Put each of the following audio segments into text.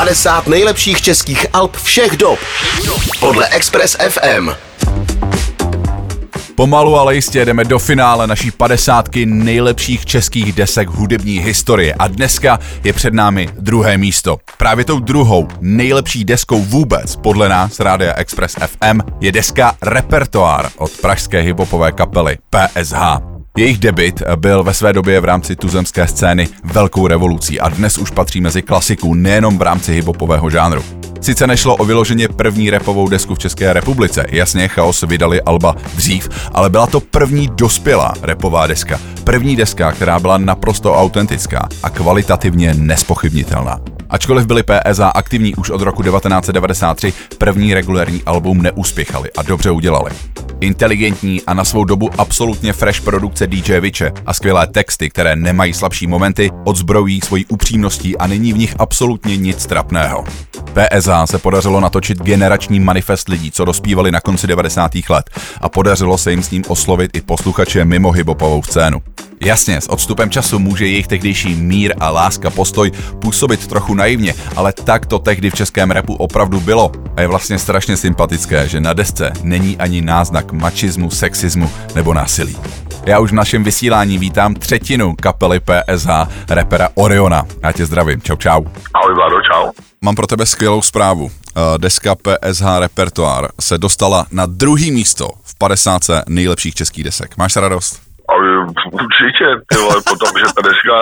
50 nejlepších českých alb všech dob podle Express FM. Pomalu, ale jistě jdeme do finále naší padesátky nejlepších českých desek hudební historie a dneska je před námi druhé místo. Právě tou druhou nejlepší deskou vůbec podle nás Rádia Express FM je deska Repertoár od pražské hiphopové kapely PSH. Jejich debit byl ve své době v rámci tuzemské scény velkou revolucí a dnes už patří mezi klasiků nejenom v rámci hiphopového žánru. Sice nešlo o vyloženě první repovou desku v České republice, jasně Chaos vydali Alba dřív, ale byla to první dospělá repová deska. První deska, která byla naprosto autentická a kvalitativně nespochybnitelná. Ačkoliv byli PSA aktivní už od roku 1993, první regulární album neuspěchali a dobře udělali. Inteligentní a na svou dobu absolutně fresh produkce DJ Viche a skvělé texty, které nemají slabší momenty, odzbrojí svojí upřímností a není v nich absolutně nic trapného. PSA se podařilo natočit generační manifest lidí, co dospívali na konci 90. let a podařilo se jim s ním oslovit i posluchače mimo hibopovou scénu. Jasně, s odstupem času může jejich tehdejší mír a láska postoj působit trochu naivně, ale tak to tehdy v českém repu opravdu bylo. A je vlastně strašně sympatické, že na desce není ani náznak mačismu, sexismu nebo násilí. Já už v našem vysílání vítám třetinu kapely PSH, repera Oriona. Já tě zdravím, čau čau. Ahoj Vlado, čau. Mám pro tebe skvělou zprávu. Eh, Deska PSH Repertoár se dostala na druhý místo v 50 nejlepších českých desek. Máš radost? Ale určitě, ty vole, potom, že ta deska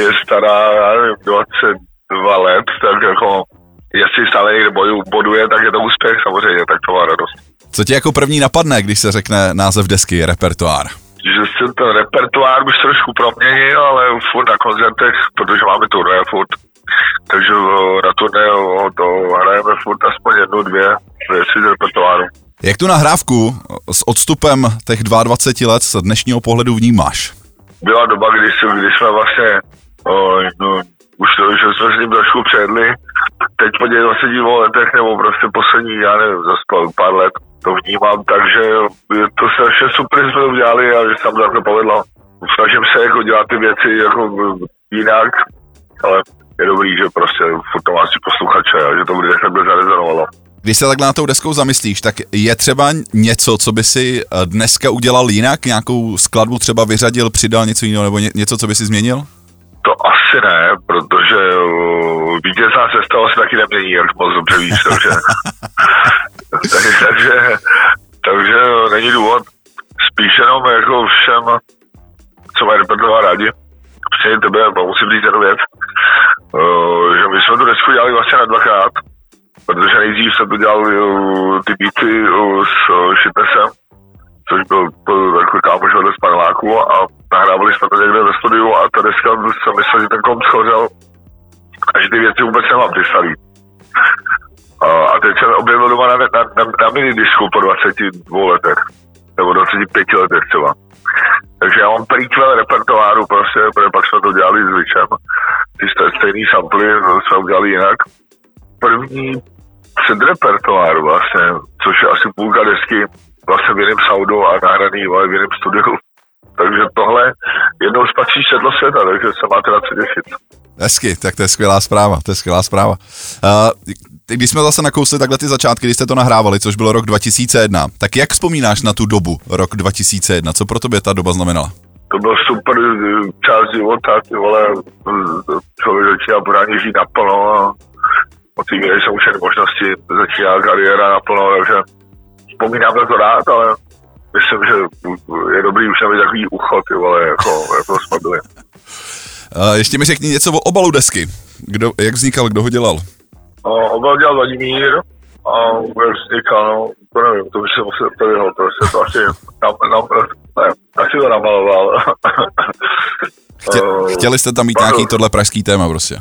je stará, já nevím, 22 let, tak jako, jestli stále někde boju, boduje, tak je to úspěch samozřejmě, tak to má radost. Co ti jako první napadne, když se řekne název desky Repertoár? Že se ten repertoár už trošku proměnil, ale furt na koncertech, protože máme turné furt, takže na turné to hrajeme furt aspoň jednu, dvě věci z repertoáru. Jak tu nahrávku s odstupem těch 22 let z dnešního pohledu vnímáš? Byla doba, kdy, jsme, kdy jsme vlastně, o, no, už to, že jsme s ním trošku předli, teď po těch 20 letech, nebo prostě poslední, já nevím, za pár let, to vnímám, takže je to strašně super, jsme to udělali a že se nám to povedlo. Snažím se jako dělat ty věci jako jinak, ale je dobrý, že prostě furt to má posluchače a že to bude takhle zarezonovalo. Když se takhle na tou deskou zamyslíš, tak je třeba něco, co by si eh, dneska udělal jinak? Nějakou skladbu třeba vyřadil, přidal něco jiného, nebo ně, něco, co by si změnil? To asi ne, protože uh, vítězná sestava se taky nemění, jak moc dobře víš, takže, takže, takže, takže není důvod. Spíš jenom jako všem, co mají repertoár rádi, přijde tebe, musím říct jednu věc, uh, že my jsme tu desku dělali vlastně na dvakrát, protože nejdřív jsem to dělal ty beaty s uh, Shitnessem, což byl takový kámoš z paneláku a nahrávali jsme to někde ve studiu a ta deska jsem myslel, že ten komp schořel a že ty věci vůbec nemám ty starý. A, a teď jsem objevil doma na, na, na, na minidisku po 22 letech, nebo 25 letech třeba. Takže já mám prequel repertoáru prostě, protože pak jsme to dělali s Vičem. Ty stejný samply jsme udělali jinak. První předrepertoár vlastně, což je asi půlka desky vlastně v jiném saudu a nahraný v jiném studiu. Takže tohle jednou spatří sedlo světa, takže se máte na co těšit. Hezky, tak to je skvělá zpráva, to je skvělá zpráva. Uh, když jsme zase nakousli takhle ty začátky, když jste to nahrávali, což bylo rok 2001, tak jak vzpomínáš na tu dobu, rok 2001? Co pro tobě ta doba znamenala? To byl super část života, ty vole, člověk začíná pořádně žít naplno a té míry jsou všechny možnosti, začíná kariéra naplno, takže vzpomínám na to rád, ale myslím, že je dobrý už mít takový ucho, ty vole, jako, jako jsme byli. Ještě mi řekni něco o obalu desky. Kdo, jak vznikal, kdo ho dělal? No, obal dělal Vladimír a jak vznikal, no, to nevím, to by se musel tady ho, prostě to asi, nam, nam, ne, asi to namaloval. Chtě, chtěli jste tam mít nějaký tohle pražský téma prostě?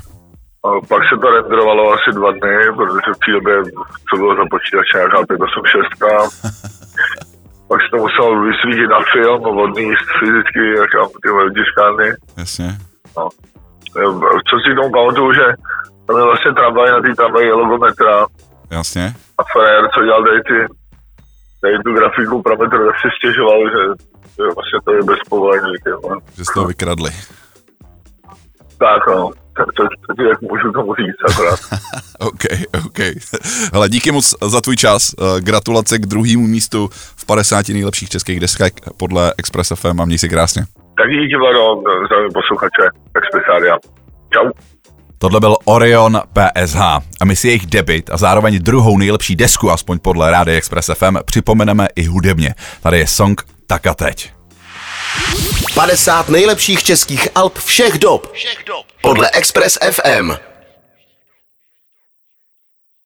A pak se to renderovalo asi dva dny, protože v té době, co bylo za počítače, nějaká 586. pak se to musel vysvítit na film, odníst fyzicky někam ty tiskárny. Jasně. No. Co si tomu pamatuju, že tam je vlastně tramvaj, na té tramvaji je logometra. Jasně. A Frér, co dělal tady ty, tady tu grafiku pro metro, tak si stěžoval, že, že vlastně to je bez povolení. Že jste to vykradli. Tak no. To, to, to, jak můžu tomu říct akorát. OK, OK. Hele, díky moc za tvůj čas. Eh, Gratulace k druhému místu v 50 nejlepších českých deskách podle Express FM a měj si krásně. Tak díky, Vlado, zdravím posluchače Expressária. Čau. Tohle byl Orion PSH a my si jejich debit a zároveň druhou nejlepší desku, aspoň podle Rády Express FM, připomeneme i hudebně. Tady je song Tak a teď. 50 nejlepších českých alb všech dob. Všech dob. Podle Express FM.